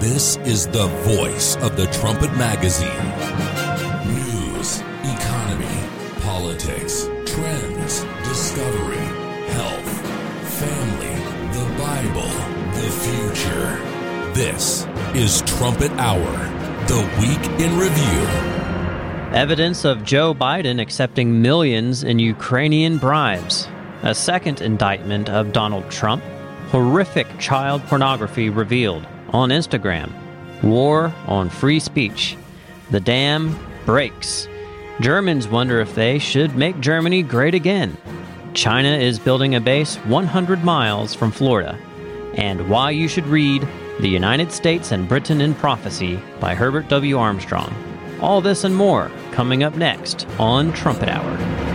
This is the voice of the Trumpet Magazine. News, economy, politics, trends, discovery, health, family, the Bible, the future. This is Trumpet Hour, the week in review. Evidence of Joe Biden accepting millions in Ukrainian bribes. A second indictment of Donald Trump. Horrific child pornography revealed on Instagram. War on free speech. The dam breaks. Germans wonder if they should make Germany great again. China is building a base 100 miles from Florida. And why you should read The United States and Britain in Prophecy by Herbert W. Armstrong. All this and more coming up next on Trumpet Hour.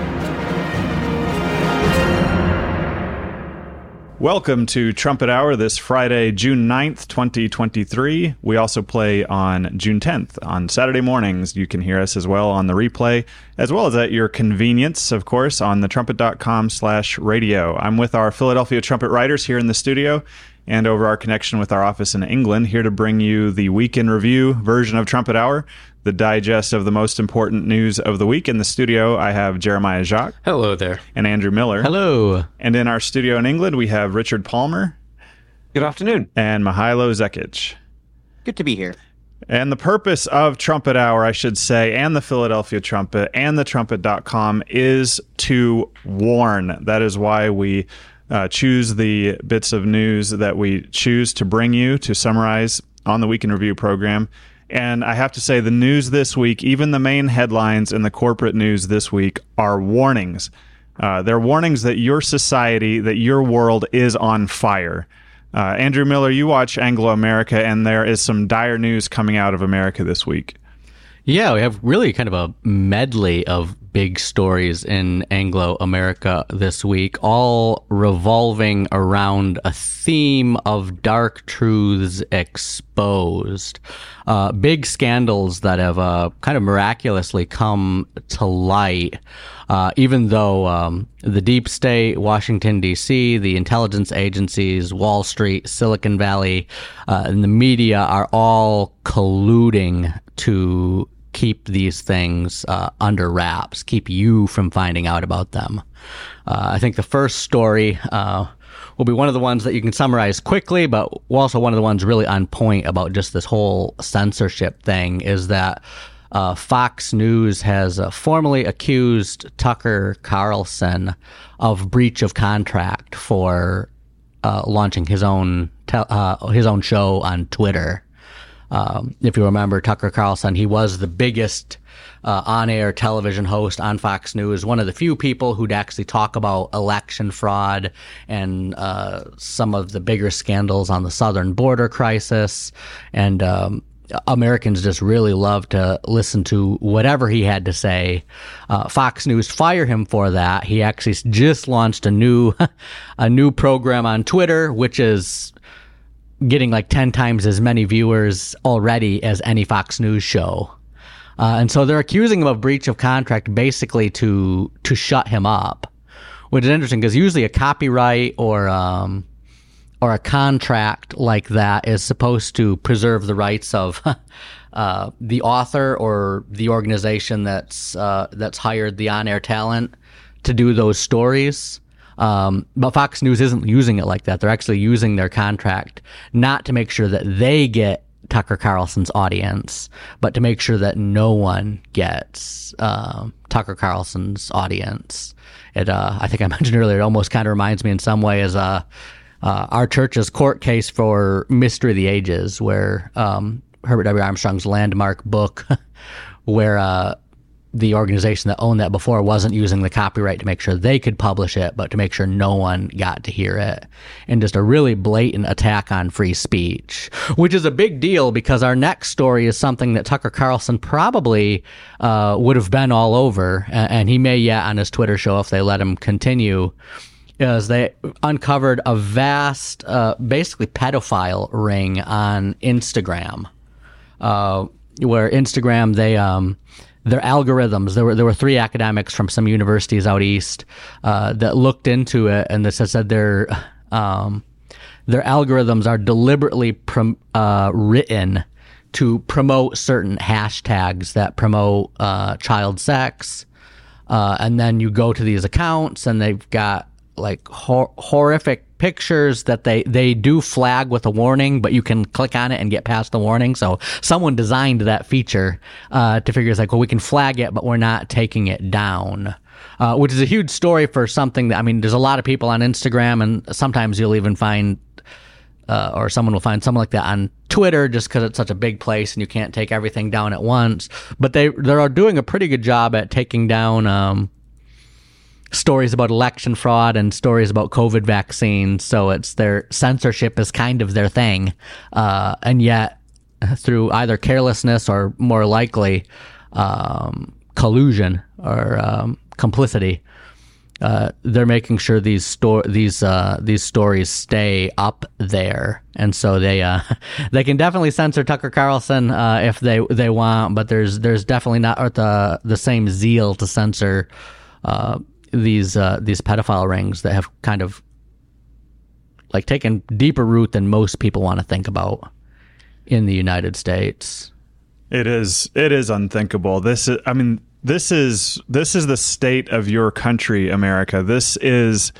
Welcome to Trumpet Hour this Friday, June 9th, 2023. We also play on June 10th on Saturday mornings. You can hear us as well on the replay, as well as at your convenience, of course, on the trumpet.com slash radio. I'm with our Philadelphia Trumpet writers here in the studio and over our connection with our office in England, here to bring you the week in review version of Trumpet Hour the digest of the most important news of the week. In the studio, I have Jeremiah Jacques. Hello there. And Andrew Miller. Hello. And in our studio in England, we have Richard Palmer. Good afternoon. And Mihailo Zekic. Good to be here. And the purpose of Trumpet Hour, I should say, and the Philadelphia Trumpet and the trumpet.com is to warn. That is why we uh, choose the bits of news that we choose to bring you to summarize on the Week in Review program and I have to say, the news this week, even the main headlines in the corporate news this week, are warnings. Uh, they're warnings that your society, that your world is on fire. Uh, Andrew Miller, you watch Anglo America, and there is some dire news coming out of America this week. Yeah, we have really kind of a medley of big stories in Anglo America this week, all revolving around a theme of dark truths exposed. Uh, big scandals that have uh, kind of miraculously come to light, uh, even though um, the deep state, Washington, D.C., the intelligence agencies, Wall Street, Silicon Valley, uh, and the media are all colluding to keep these things uh, under wraps, keep you from finding out about them. Uh, I think the first story uh, will be one of the ones that you can summarize quickly, but also one of the ones really on point about just this whole censorship thing is that. Uh, Fox News has uh, formally accused Tucker Carlson of breach of contract for uh, launching his own te- his own show on Twitter. Um, if you remember Tucker Carlson, he was the biggest uh, on-air television host on Fox News, one of the few people who'd actually talk about election fraud and uh, some of the bigger scandals on the southern border crisis. And um, Americans just really loved to listen to whatever he had to say. Uh, Fox News fired him for that. He actually just launched a new a new program on Twitter, which is getting like 10 times as many viewers already as any Fox News show. Uh, and so they're accusing him of breach of contract basically to to shut him up, which is interesting because usually a copyright or um, or a contract like that is supposed to preserve the rights of uh, the author or the organization that's uh, that's hired the on-air talent to do those stories. Um, but Fox News isn't using it like that. They're actually using their contract not to make sure that they get Tucker Carlson's audience, but to make sure that no one gets uh, Tucker Carlson's audience. It, uh, I think I mentioned earlier, it almost kind of reminds me in some way as uh, uh, our church's court case for Mystery of the Ages, where um, Herbert W. Armstrong's landmark book, where uh, the organization that owned that before wasn't using the copyright to make sure they could publish it, but to make sure no one got to hear it. And just a really blatant attack on free speech, which is a big deal because our next story is something that Tucker Carlson probably uh, would have been all over, and he may yet on his Twitter show if they let him continue. Is they uncovered a vast, uh, basically pedophile ring on Instagram, uh, where Instagram they um, their algorithms. There were there were three academics from some universities out east uh, that looked into it and that said they're um, their algorithms are deliberately prom- uh, written to promote certain hashtags that promote uh, child sex. Uh, and then you go to these accounts and they've got like hor- horrific pictures that they they do flag with a warning, but you can click on it and get past the warning. So someone designed that feature uh, to figure it's like, well, we can flag it, but we're not taking it down. Uh, which is a huge story for something that I mean, there's a lot of people on Instagram, and sometimes you'll even find uh, or someone will find something like that on Twitter just because it's such a big place and you can't take everything down at once. But they they are doing a pretty good job at taking down um, stories about election fraud and stories about COVID vaccines. So it's their censorship is kind of their thing, uh, and yet through either carelessness or more likely um, collusion or um, complicity uh, they're making sure these store these uh, these stories stay up there, and so they uh, they can definitely censor Tucker Carlson uh, if they they want, but there's there's definitely not the the same zeal to censor uh, these uh, these pedophile rings that have kind of like taken deeper root than most people want to think about in the United States. It is it is unthinkable. This is I mean this is this is the state of your country, America. This is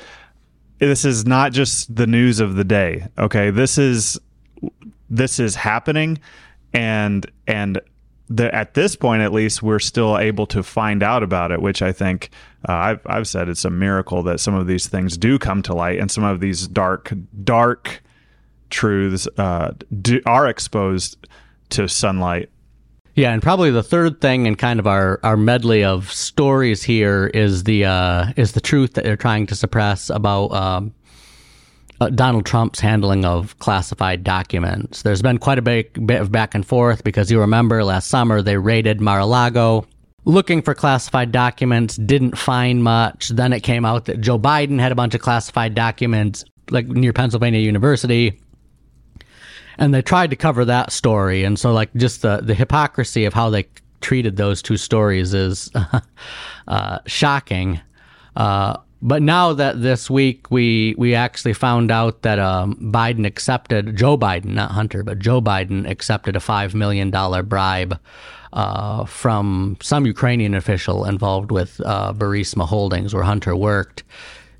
this is not just the news of the day. Okay, this is this is happening, and and the, at this point, at least, we're still able to find out about it, which I think uh, I've I've said it's a miracle that some of these things do come to light, and some of these dark dark truths uh, do, are exposed to sunlight. Yeah, and probably the third thing in kind of our, our medley of stories here is the uh, is the truth that they're trying to suppress about um, uh, Donald Trump's handling of classified documents. There's been quite a bit, bit of back and forth because you remember last summer they raided Mar-a-Lago looking for classified documents, didn't find much. Then it came out that Joe Biden had a bunch of classified documents like near Pennsylvania University and they tried to cover that story and so like just the the hypocrisy of how they treated those two stories is uh, shocking uh, but now that this week we we actually found out that um, Biden accepted Joe Biden, not Hunter, but Joe Biden accepted a five million dollar bribe uh, from some Ukrainian official involved with uh, Burisma Holdings, where Hunter worked.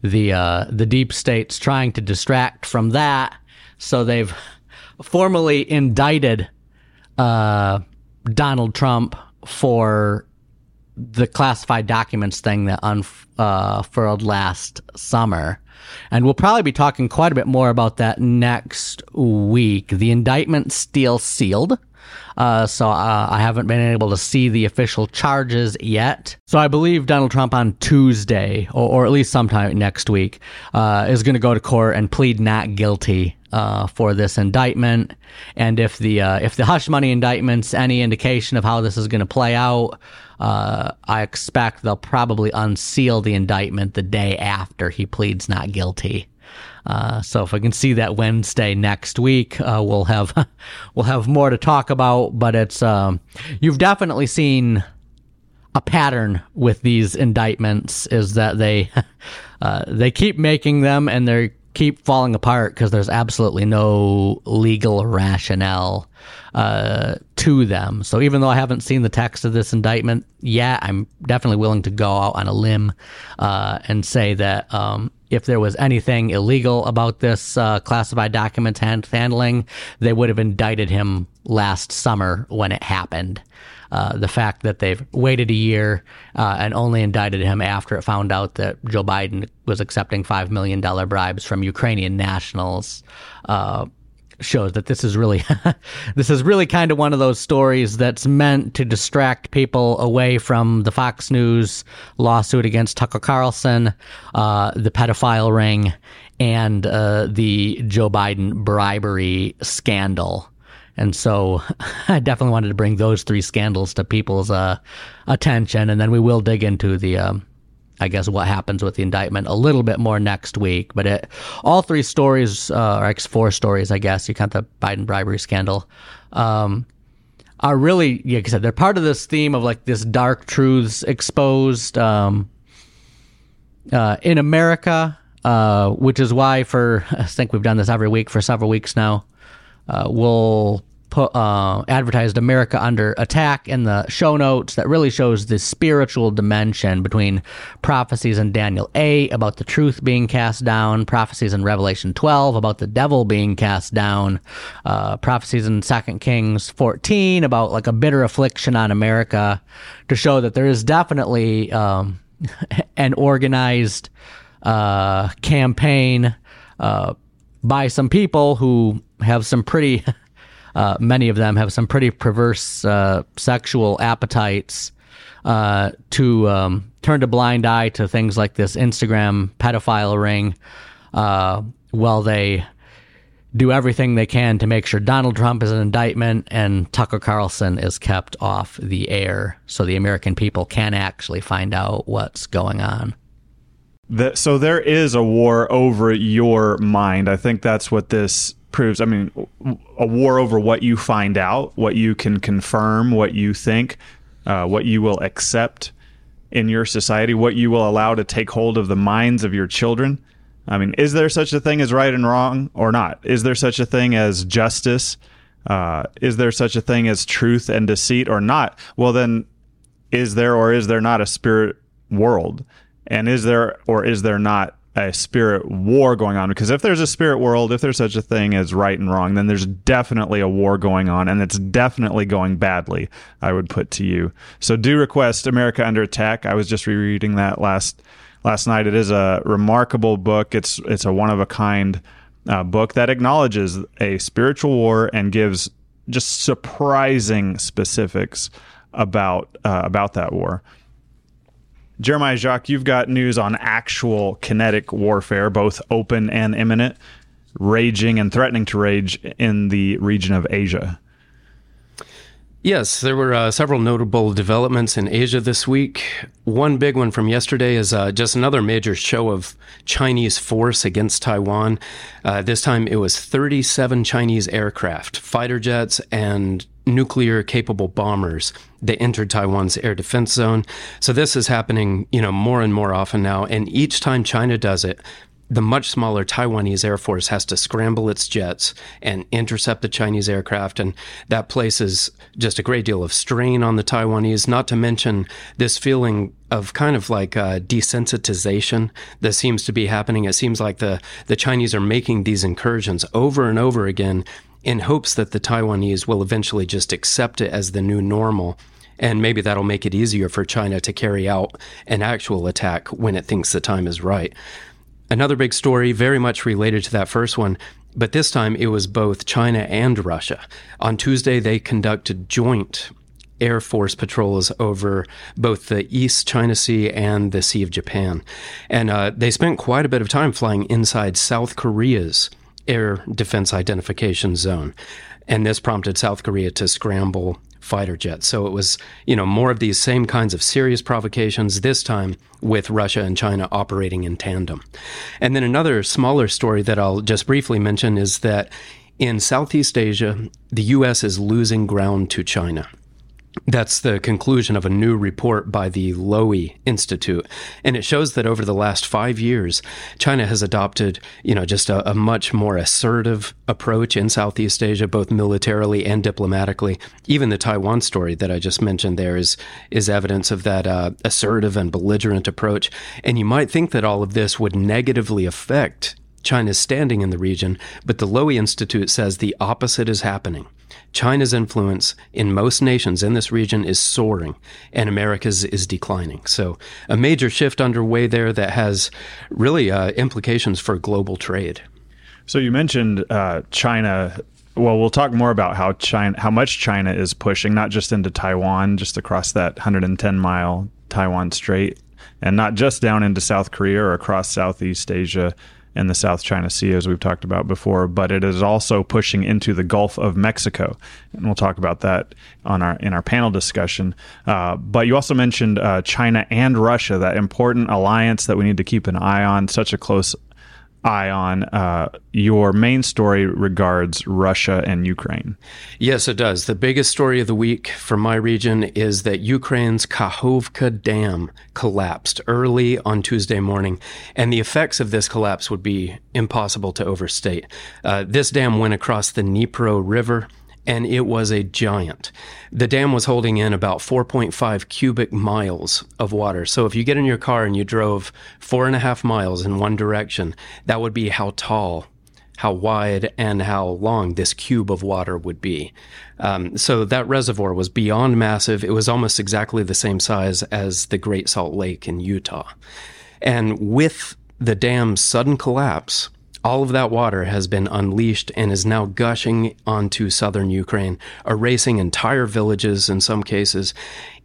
The uh, the deep state's trying to distract from that, so they've formally indicted uh, Donald Trump for the classified documents thing that unfurled uh, last summer. And we'll probably be talking quite a bit more about that next week. The indictment's still sealed. Uh, so uh, I haven't been able to see the official charges yet. So I believe Donald Trump on Tuesday, or, or at least sometime next week, uh, is going to go to court and plead not guilty uh, for this indictment. And if the uh, if the hush money indictment's any indication of how this is going to play out, uh, I expect they'll probably unseal the indictment the day after he pleads not guilty. Uh, so if I can see that Wednesday next week, uh, we'll have we'll have more to talk about. But it's um, you've definitely seen a pattern with these indictments is that they uh, they keep making them and they keep falling apart because there's absolutely no legal rationale uh, to them. So even though I haven't seen the text of this indictment yet, I'm definitely willing to go out on a limb uh, and say that um, if there was anything illegal about this uh, classified documents hand- handling, they would have indicted him last summer when it happened. Uh, the fact that they've waited a year uh, and only indicted him after it found out that Joe Biden was accepting $5 million bribes from Ukrainian nationals uh, shows that this is really this is really kind of one of those stories that's meant to distract people away from the Fox News lawsuit against Tucker Carlson, uh, the pedophile ring, and uh, the Joe Biden bribery scandal. And so I definitely wanted to bring those three scandals to people's uh, attention, and then we will dig into the. Um, I guess what happens with the indictment a little bit more next week. But it, all three stories, uh, or four stories, I guess, you count the Biden bribery scandal, um, are really, like I said, they're part of this theme of like this dark truths exposed um, uh, in America. uh, which is why for I think we've done this every week for several weeks now. Uh, put uh, advertised America under attack in the show notes that really shows the spiritual dimension between prophecies in Daniel 8 about the truth being cast down, prophecies in Revelation 12 about the devil being cast down, uh, prophecies in 2 Kings 14 about like a bitter affliction on America to show that there is definitely um, an organized uh, campaign uh, by some people who have some pretty uh, many of them have some pretty perverse uh, sexual appetites uh, to um, turn a blind eye to things like this Instagram pedophile ring uh, while they do everything they can to make sure Donald Trump is an indictment and Tucker Carlson is kept off the air so the American people can actually find out what's going on. The, so there is a war over your mind. I think that's what this proves. I mean, a war over what you find out, what you can confirm, what you think, uh, what you will accept in your society, what you will allow to take hold of the minds of your children. I mean, is there such a thing as right and wrong or not? Is there such a thing as justice? Uh, is there such a thing as truth and deceit or not? Well, then, is there or is there not a spirit world? And is there or is there not a spirit war going on? Because if there's a spirit world if there's such a thing as right and wrong then there's definitely a war going on and it's definitely going badly i would put to you. So do request america under attack. I was just rereading that last last night. It is a remarkable book. It's it's a one of a kind uh, book that acknowledges a spiritual war and gives just surprising specifics about uh, about that war Jeremiah Jacques, you've got news on actual kinetic warfare, both open and imminent, raging and threatening to rage in the region of Asia. Yes, there were uh, several notable developments in Asia this week. One big one from yesterday is uh, just another major show of Chinese force against Taiwan. Uh, this time it was 37 Chinese aircraft, fighter jets, and nuclear capable bombers that entered Taiwan's air defense zone. So this is happening, you know, more and more often now. And each time China does it, the much smaller Taiwanese Air Force has to scramble its jets and intercept the Chinese aircraft. And that places just a great deal of strain on the Taiwanese, not to mention this feeling of kind of like uh, desensitization that seems to be happening. It seems like the, the Chinese are making these incursions over and over again in hopes that the Taiwanese will eventually just accept it as the new normal. And maybe that'll make it easier for China to carry out an actual attack when it thinks the time is right. Another big story, very much related to that first one, but this time it was both China and Russia. On Tuesday, they conducted joint Air Force patrols over both the East China Sea and the Sea of Japan. And uh, they spent quite a bit of time flying inside South Korea's air defense identification zone. And this prompted South Korea to scramble fighter jets. So it was, you know, more of these same kinds of serious provocations, this time with Russia and China operating in tandem. And then another smaller story that I'll just briefly mention is that in Southeast Asia, the U.S. is losing ground to China. That's the conclusion of a new report by the Lowy Institute. And it shows that over the last five years, China has adopted, you know, just a, a, much more assertive approach in Southeast Asia, both militarily and diplomatically. Even the Taiwan story that I just mentioned there is, is evidence of that uh, assertive and belligerent approach. And you might think that all of this would negatively affect China's standing in the region, but the Lowy Institute says the opposite is happening. China's influence in most nations in this region is soaring, and America's is declining. So, a major shift underway there that has really uh, implications for global trade. So, you mentioned uh, China. Well, we'll talk more about how China, how much China is pushing, not just into Taiwan, just across that 110 mile Taiwan Strait, and not just down into South Korea or across Southeast Asia in the South China Sea, as we've talked about before, but it is also pushing into the Gulf of Mexico, and we'll talk about that on our in our panel discussion. Uh, but you also mentioned uh, China and Russia, that important alliance that we need to keep an eye on. Such a close eye on. Uh, your main story regards Russia and Ukraine. Yes, it does. The biggest story of the week from my region is that Ukraine's Kakhovka Dam collapsed early on Tuesday morning, and the effects of this collapse would be impossible to overstate. Uh, this dam went across the Dnipro River and it was a giant. The dam was holding in about 4.5 cubic miles of water. So if you get in your car and you drove four and a half miles in one direction, that would be how tall, how wide, and how long this cube of water would be. Um, so that reservoir was beyond massive. It was almost exactly the same size as the Great Salt Lake in Utah. And with the dam's sudden collapse, all of that water has been unleashed and is now gushing onto southern Ukraine, erasing entire villages in some cases,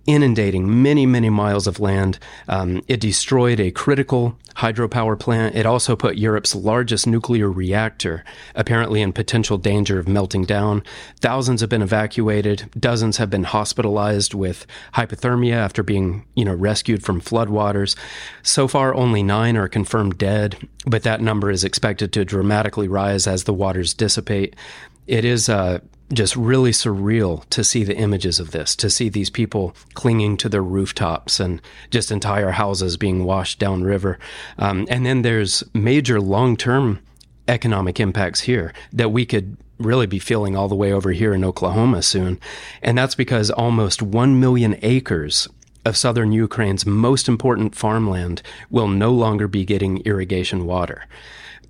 inundating many, many miles of land. Um, it destroyed a critical hydropower plant. It also put Europe's largest nuclear reactor apparently in potential danger of melting down. Thousands have been evacuated. Dozens have been hospitalized with hypothermia after being, you know, rescued from floodwaters. So far, only nine are confirmed dead, but that number is expected to dramatically rise as the waters dissipate. It is uh, just really surreal to see the images of this, to see these people clinging to their rooftops and just entire houses being washed downriver. Um, and then there's major long term economic impacts here that we could really be feeling all the way over here in Oklahoma soon. And that's because almost 1 million acres of southern Ukraine's most important farmland will no longer be getting irrigation water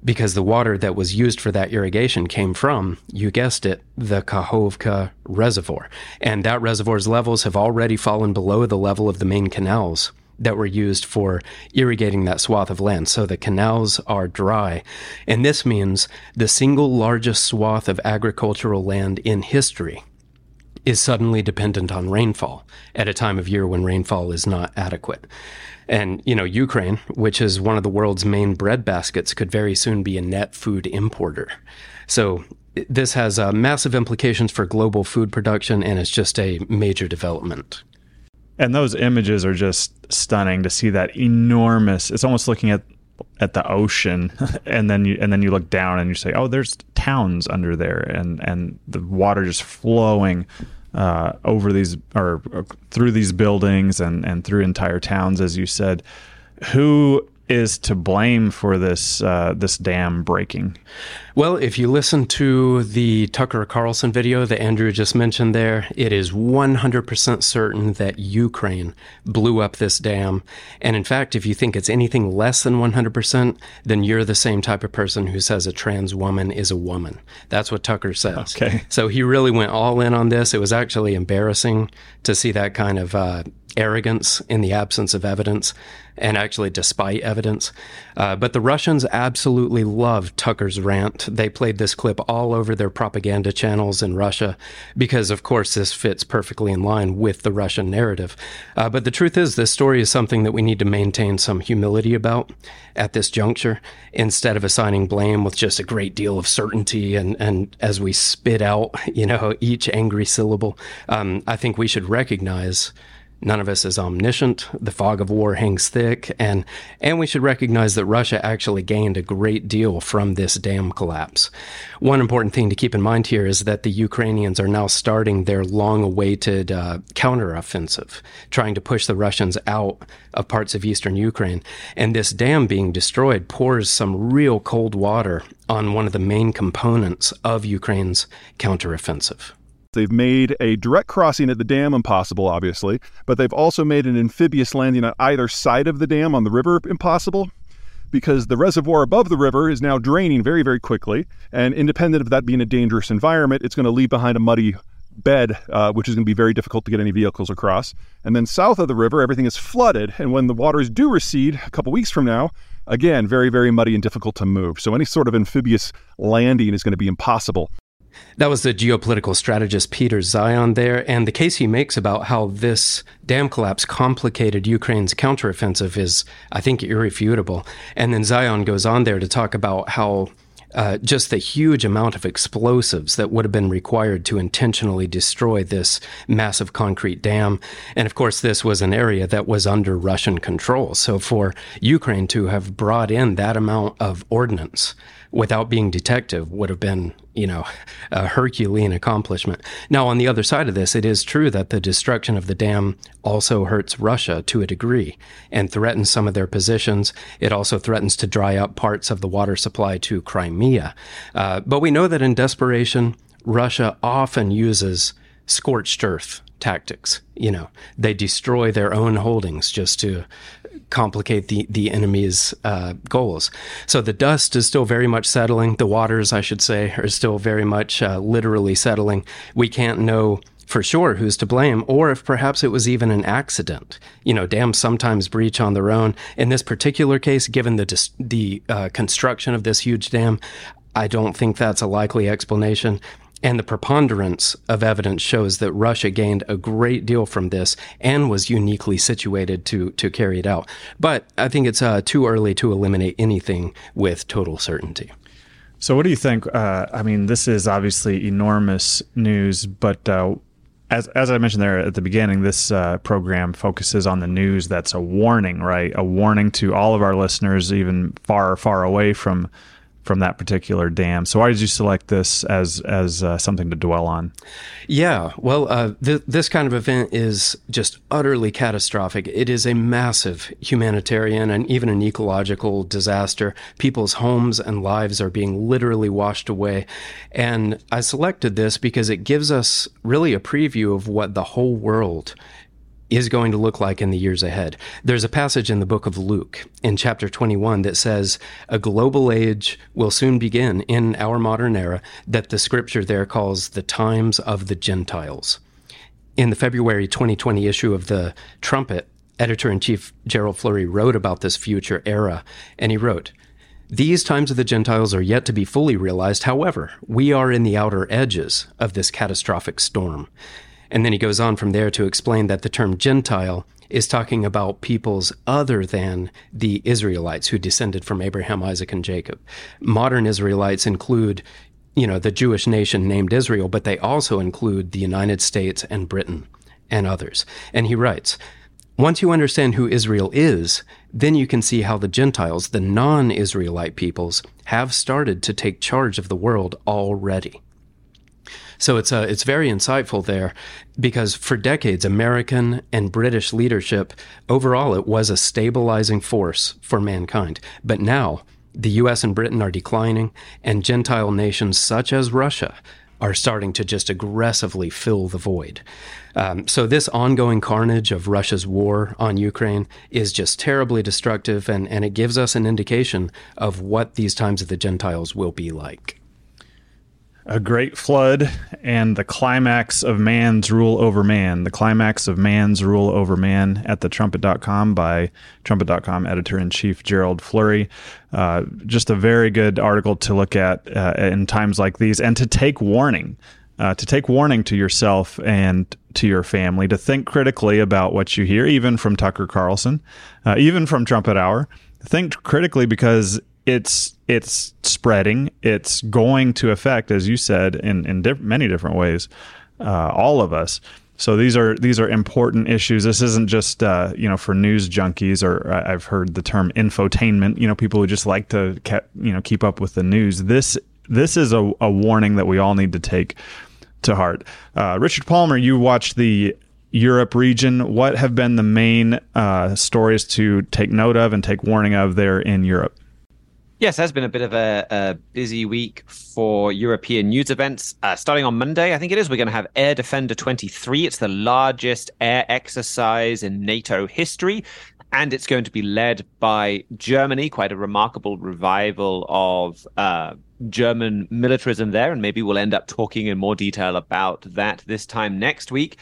because the water that was used for that irrigation came from, you guessed it, the Kakhovka Reservoir. And that reservoir's levels have already fallen below the level of the main canals that were used for irrigating that swath of land. So the canals are dry. And this means the single largest swath of agricultural land in history is suddenly dependent on rainfall at a time of year when rainfall is not adequate. And, you know, Ukraine, which is one of the world's main bread baskets, could very soon be a net food importer. So this has uh, massive implications for global food production, and it's just a major development. And those images are just stunning to see that enormous. It's almost looking at at the ocean, and then you and then you look down and you say, "Oh, there's towns under there," and and the water just flowing uh, over these or, or, through these buildings and and through entire towns, as you said. Who is to blame for this uh, this dam breaking? Well, if you listen to the Tucker Carlson video that Andrew just mentioned there, it is 100% certain that Ukraine blew up this dam. And in fact, if you think it's anything less than 100%, then you're the same type of person who says a trans woman is a woman. That's what Tucker says. Okay. So he really went all in on this. It was actually embarrassing to see that kind of uh, arrogance in the absence of evidence and actually despite evidence. Uh, but the Russians absolutely loved Tucker's rant. They played this clip all over their propaganda channels in Russia because, of course, this fits perfectly in line with the Russian narrative. Uh, but the truth is, this story is something that we need to maintain some humility about at this juncture instead of assigning blame with just a great deal of certainty and, and as we spit out, you know, each angry syllable. Um, I think we should recognize None of us is omniscient. The fog of war hangs thick, and and we should recognize that Russia actually gained a great deal from this dam collapse. One important thing to keep in mind here is that the Ukrainians are now starting their long-awaited uh, counteroffensive, trying to push the Russians out of parts of eastern Ukraine. And this dam being destroyed pours some real cold water on one of the main components of Ukraine's counteroffensive. They've made a direct crossing at the dam impossible, obviously, but they've also made an amphibious landing on either side of the dam on the river impossible because the reservoir above the river is now draining very, very quickly. And independent of that being a dangerous environment, it's going to leave behind a muddy bed, uh, which is going to be very difficult to get any vehicles across. And then south of the river, everything is flooded. And when the waters do recede a couple weeks from now, again, very, very muddy and difficult to move. So any sort of amphibious landing is going to be impossible. That was the geopolitical strategist Peter Zeihan there, and the case he makes about how this dam collapse complicated Ukraine's counteroffensive is, I think, irrefutable. And then Zeihan goes on there to talk about how uh, just the huge amount of explosives that would have been required to intentionally destroy this massive concrete dam. And of course, this was an area that was under Russian control. So for Ukraine to have brought in that amount of ordnance without being detective would have been, you know, a Herculean accomplishment. Now, on the other side of this, it is true that the destruction of the dam also hurts Russia to a degree and threatens some of their positions. It also threatens to dry up parts of the water supply to Crimea. Uh, but we know that in desperation, Russia often uses scorched earth tactics. You know, they destroy their own holdings just to complicate the the enemy's uh, goals. So the dust is still very much settling. The waters, I should say, are still very much uh, literally settling. We can't know for sure who's to blame, or if perhaps it was even an accident. You know, dams sometimes breach on their own. In this particular case, given the dis- the uh, construction of this huge dam, I don't think that's a likely explanation. And the preponderance of evidence shows that Russia gained a great deal from this and was uniquely situated to, to carry it out. But I think it's uh, too early to eliminate anything with total certainty. So, what do you think? Uh, I mean, this is obviously enormous news, but uh, as as I mentioned there at the beginning, this uh, program focuses on the news that's a warning, right? A warning to all of our listeners, even far far away from from that particular dam. So why did you select this as as uh, something to dwell on? Yeah, well, uh, th- this kind of event is just utterly catastrophic. It is a massive humanitarian and even an ecological disaster. People's homes and lives are being literally washed away, and I selected this because it gives us really a preview of what the whole world is going to look like in the years ahead. There's a passage in the book of Luke in chapter 21 that says, A global age will soon begin in our modern era that the scripture there calls the times of the Gentiles. In the February 2020 issue of the Trumpet, editor in chief Gerald Flurry wrote about this future era, and he wrote, these times of the Gentiles are yet to be fully realized. However, we are in the outer edges of this catastrophic storm. And then he goes on from there to explain that the term Gentile is talking about peoples other than the Israelites who descended from Abraham, Isaac, and Jacob. Modern Israelites include, you know, the Jewish nation named Israel, but they also include the United States and Britain and others. And he writes, once you understand who Israel is, then you can see how the Gentiles, the non Israelite peoples, have started to take charge of the world already. So it's uh, it's very insightful there because for decades, American and British leadership overall it was a stabilizing force for mankind. But now the U.S. and Britain are declining, and Gentile nations such as Russia are starting to just aggressively fill the void. Um, so, this ongoing carnage of Russia's war on Ukraine is just terribly destructive, and, and it gives us an indication of what these times of the Gentiles will be like a great flood and the climax of man's rule over man. The climax of man's rule over man at the trumpet.com by trumpet.com editor-in-chief gerald flurry uh, just a very good article to look at uh, in times like these and to take warning uh, to take warning to yourself and to your family to think critically about what you hear even from tucker carlson uh, even from trumpet hour. Think critically because it's it's spreading. It's going to affect, as you said, in in diff- many different ways, uh, all of us. So these are these are important issues. This isn't just uh, you know for news junkies, or I've heard the term infotainment. You know, people who just like to ke- you know keep up with the news. This this is a, a warning that we all need to take to heart. Uh, Richard Palmer, you watched the Europe region. What have been the main uh, stories to take note of and take warning of there in Europe? Yes, has been a bit of a, a busy week for European news events. Uh, starting on Monday, I think it is, we're going to have Air Defender 23. It's the largest air exercise in NATO history, and it's going to be led by Germany. Quite a remarkable revival of uh, German militarism there, and maybe we'll end up talking in more detail about that this time next week.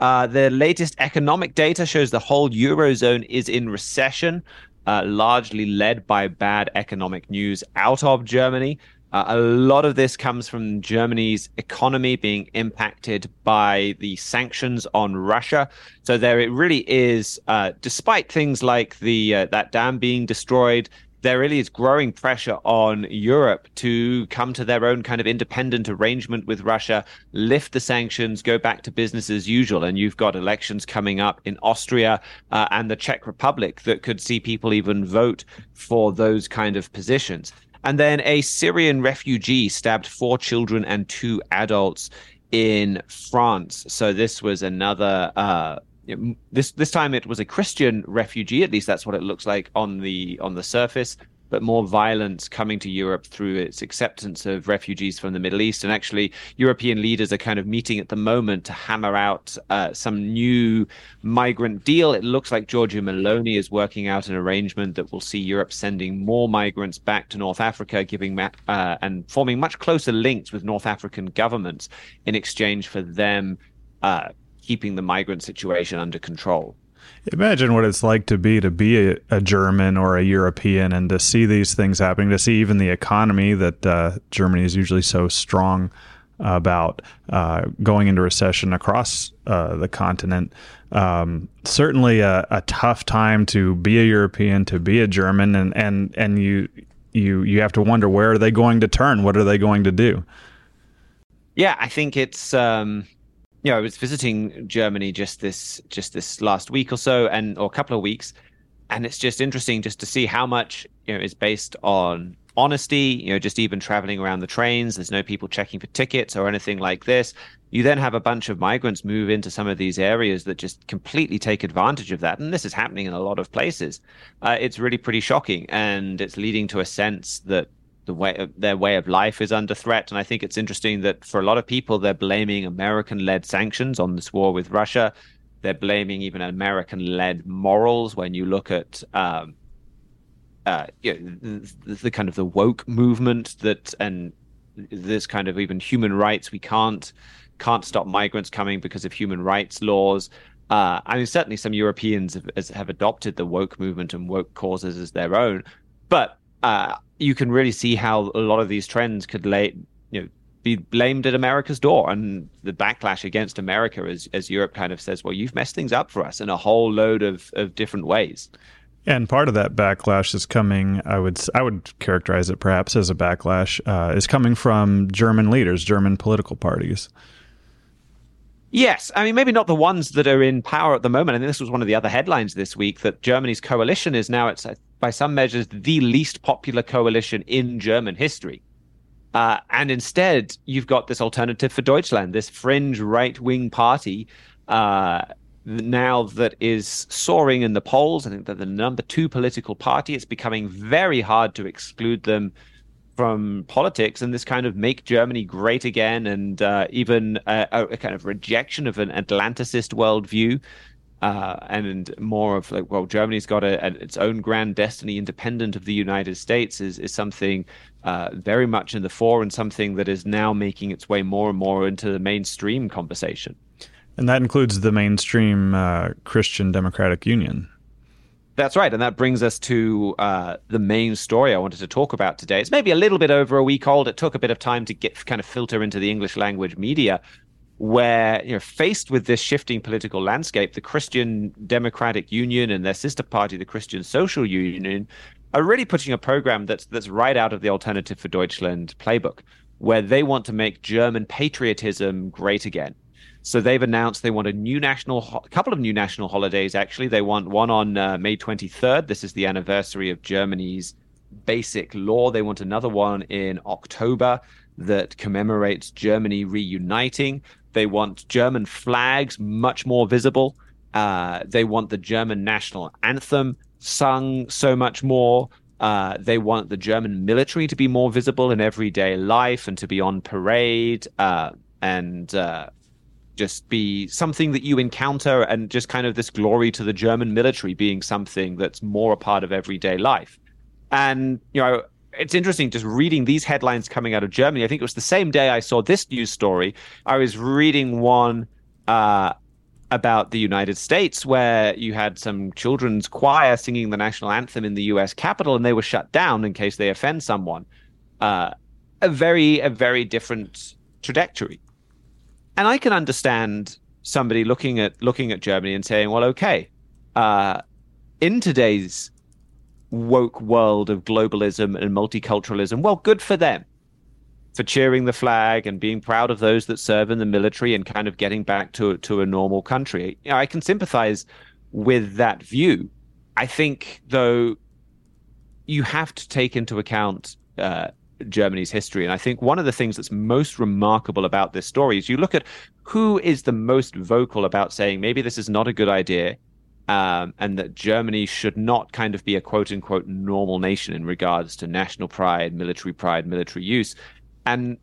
Uh, the latest economic data shows the whole eurozone is in recession uh, largely led by bad economic news out of Germany. Uh, a lot of this comes from Germany's economy being impacted by the sanctions on Russia. So there, it really is. Uh, despite things like the uh, that dam being destroyed, there really is growing pressure on Europe to come to their own kind of independent arrangement with Russia, lift the sanctions, go back to business as usual. And you've got elections coming up in Austria uh, and the Czech Republic that could see people even vote for those kind of positions. And then a Syrian refugee stabbed four children and two adults in France. So this was another. Uh, this this time it was a Christian refugee. At least that's what it looks like on the on the surface. But more violence coming to Europe through its acceptance of refugees from the Middle East. And actually, European leaders are kind of meeting at the moment to hammer out uh, some new migrant deal. It looks like Giorgia Meloni is working out an arrangement that will see Europe sending more migrants back to North Africa, giving uh, and forming much closer links with North African governments in exchange for them uh, keeping the migrant situation under control. Imagine what it's like to be to be a, a, German or a European and to see these things happening, to see even the economy that uh, Germany is usually so strong about uh, going into recession across uh, the continent. Um, certainly a, a, tough time to be a European, to be a German, and and and you you you have to wonder where are they going to turn? What are they going to do? Yeah, I think it's. Um you know, I was visiting Germany just this just this last week or so, and or a couple of weeks, and it's just interesting just to see how much you know is based on honesty. You know, just even traveling around the trains, there's no people checking for tickets or anything like this. You then have a bunch of migrants move into some of these areas that just completely take advantage of that, and this is happening in a lot of places. Uh, it's really pretty shocking, and it's leading to a sense that the way their way of life is under threat. And I think it's interesting that for a lot of people, they're blaming American-led sanctions on this war with Russia. They're blaming even American-led morals. When you look at um, uh, you know, the, the, kind of the woke movement that and this kind of even human rights, we can't can't stop migrants coming because of human rights laws. Uh, I mean, certainly some Europeans have, have adopted the woke movement and woke causes as their own, but uh, you can really see how a lot of these trends could lay, you know, be blamed at America's door and the backlash against America as, as Europe kind of says, well, you've messed things up for us in a whole load of, of different ways. And part of that backlash is coming. I would I would characterize it perhaps as a backlash uh, is coming from German leaders, German political parties. Yes, I mean maybe not the ones that are in power at the moment. I think this was one of the other headlines this week that Germany's coalition is now it's by some measures, the least popular coalition in German history. Uh, and instead, you've got this alternative for Deutschland, this fringe right wing party uh, now that is soaring in the polls. I think they're the number two political party. It's becoming very hard to exclude them from politics and this kind of make Germany great again and uh, even a, a, kind of rejection of an Atlanticist worldview uh, and more of like, well, Germany's got a, its own grand destiny independent of the United States is, is something uh, very much in the fore and something that is now making its way more and more into the mainstream conversation. And that includes the mainstream uh, Christian Democratic Union. That's right. And that brings us to uh, the main story I wanted to talk about today. It's maybe a little bit over a week old. It took a bit of time to get kind of filter into the English language media where you know faced with this shifting political landscape the christian democratic union and their sister party the christian social union are really putting a program that's that's right out of the alternative for deutschland playbook where they want to make german patriotism great again so they've announced they want a new national a couple of new national holidays actually they want one on uh, may 23rd this is the anniversary of germany's basic law they want another one in october that commemorates germany reuniting they want German flags much more visible. Uh, they want the German national anthem sung so much more. Uh, they want the German military to be more visible in everyday life and to be on parade uh, and uh, just be something that you encounter and just kind of this glory to the German military being something that's more a part of everyday life. And, you know, it's interesting just reading these headlines coming out of Germany. I think it was the same day I saw this news story. I was reading one uh, about the United States where you had some children's choir singing the national anthem in the U.S. Capitol, and they were shut down in case they offend someone. Uh, a very, a very different trajectory. And I can understand somebody looking at looking at Germany and saying, "Well, okay, uh, in today's woke world of globalism and multiculturalism. Well, good for them for cheering the flag and being proud of those that serve in the military and kind of getting back to to a normal country. You know, I can sympathize with that view. I think, though, you have to take into account uh, Germany's history, and I think one of the things that's most remarkable about this story is you look at who is the most vocal about saying maybe this is not a good idea. Um, and that Germany should not kind of be a quote unquote normal nation in regards to national pride, military pride, military use. And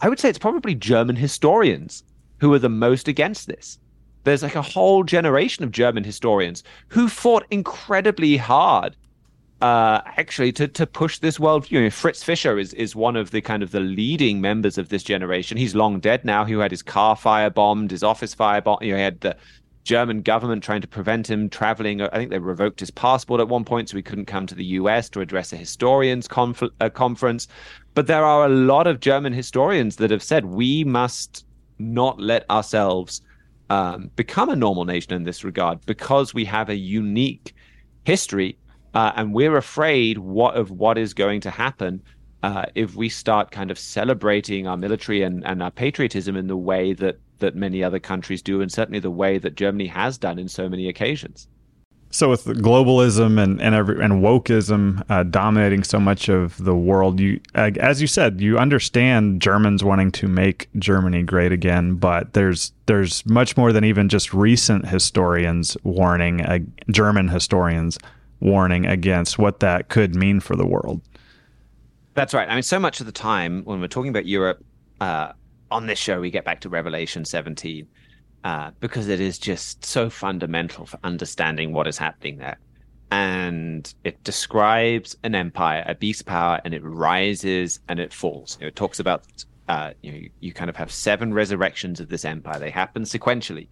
I would say it's probably German historians who are the most against this. There's like a whole generation of German historians who fought incredibly hard uh, actually to to push this world. You know, Fritz Fischer is is one of the kind of the leading members of this generation. He's long dead now. Who had his car firebombed, his office firebombed. You know, he had the German government trying to prevent him traveling. I think they revoked his passport at one point, so he couldn't come to the U.S. to address a historians' conf- uh, conference. But there are a lot of German historians that have said we must not let ourselves um, become a normal nation in this regard because we have a unique history, uh, and we're afraid what of what is going to happen uh, if we start kind of celebrating our military and, and our patriotism in the way that that many other countries do, and certainly the way that Germany has done in so many occasions. So with globalism and and, every, and wokeism uh, dominating so much of the world, you as you said, you understand Germans wanting to make Germany great again, but there's there's much more than even just recent historians warning uh, German historians warning against what that could mean for the world. That's right. I mean, so much of the time when we're talking about Europe uh, on this show, we get back to Revelation 17 uh, because it is just so fundamental for understanding what is happening there. And it describes an empire, a beast power, and it rises and it falls. You know, it talks about uh, you know you, kind of have seven resurrections of this empire. They happen sequentially.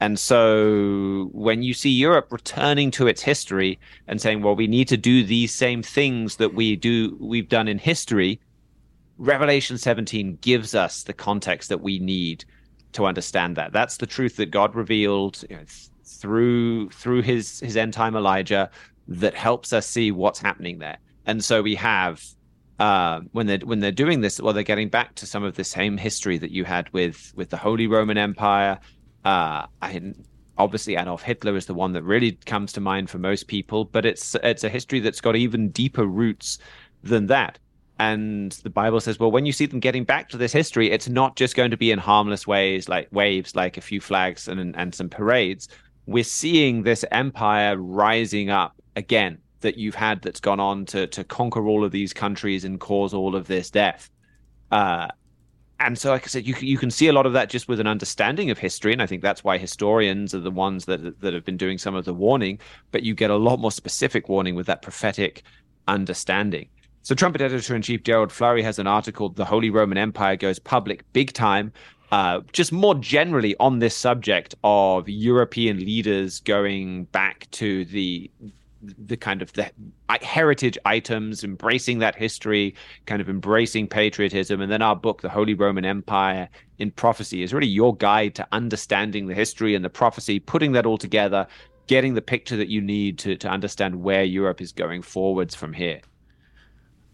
And so when you see Europe returning to its history and saying, well, we need to do these same things that we do we've done in history, Revelation 17 gives us the context that we need to understand that. That's the truth that God revealed you know, th- through through his his end time Elijah that helps us see what's happening there. And so we have uh, when they're when they're doing this, well, they're getting back to some of the same history that you had with with the Holy Roman Empire. Uh, I, obviously, Adolf Hitler is the one that really comes to mind for most people, but it's it's a history that's got even deeper roots than that. And the Bible says, well, when you see them getting back to this history, it's not just going to be in harmless ways, like waves, like a few flags and and some parades. We're seeing this empire rising up again that you've had that's gone on to to conquer all of these countries and cause all of this death. Uh, and so, like I said, you you can see a lot of that just with an understanding of history, and I think that's why historians are the ones that that have been doing some of the warning. But you get a lot more specific warning with that prophetic understanding. So, Trumpet editor in chief Gerald Flurry has an article, The Holy Roman Empire Goes Public Big Time, uh, just more generally on this subject of European leaders going back to the the kind of the heritage items, embracing that history, kind of embracing patriotism, and then our book, The Holy Roman Empire in Prophecy, is really your guide to understanding the history and the prophecy, putting that all together, getting the picture that you need to to understand where Europe is going forwards from here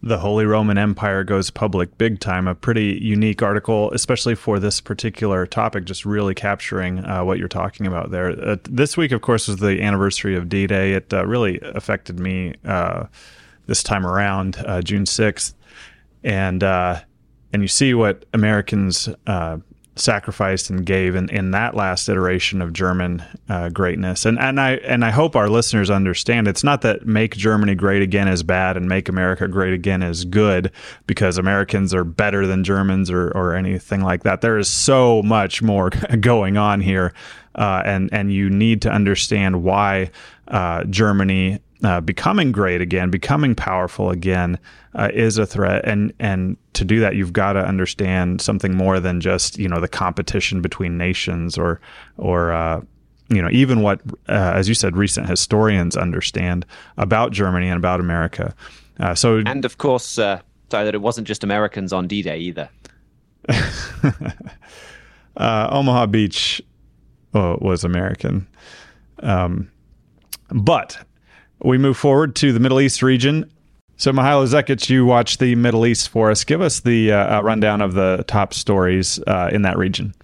the Holy Roman Empire goes public big time. A pretty unique article, especially for this particular topic, just really capturing uh, what you're talking about there. Uh, this week, of course, was the anniversary of D Day. It uh, really affected me uh, this time around, uh, June 6th. And, uh, and you see what Americans sacrificed and gave in, in that last iteration of German uh, greatness. And and I and I hope our listeners understand it's not that make Germany great again is bad and make America great again is good because Americans are better than Germans or, or anything like that. There is so much more going on here. Uh, and and you need to understand why uh, Germany uh, becoming great again, becoming powerful again, uh, is a threat. And and to do that, you've got to understand something more than just you know the competition between nations or or uh, you know even what, uh, as you said, recent historians understand about Germany and about America. Uh, so and of course, uh, sorry that it wasn't just Americans on D-Day either. Omaha Beach was American. Um, but We move forward to the Middle East region. So, Mihailo Zekic, you watch the Middle East for us. Give us the uh, rundown of the top stories uh, in that region.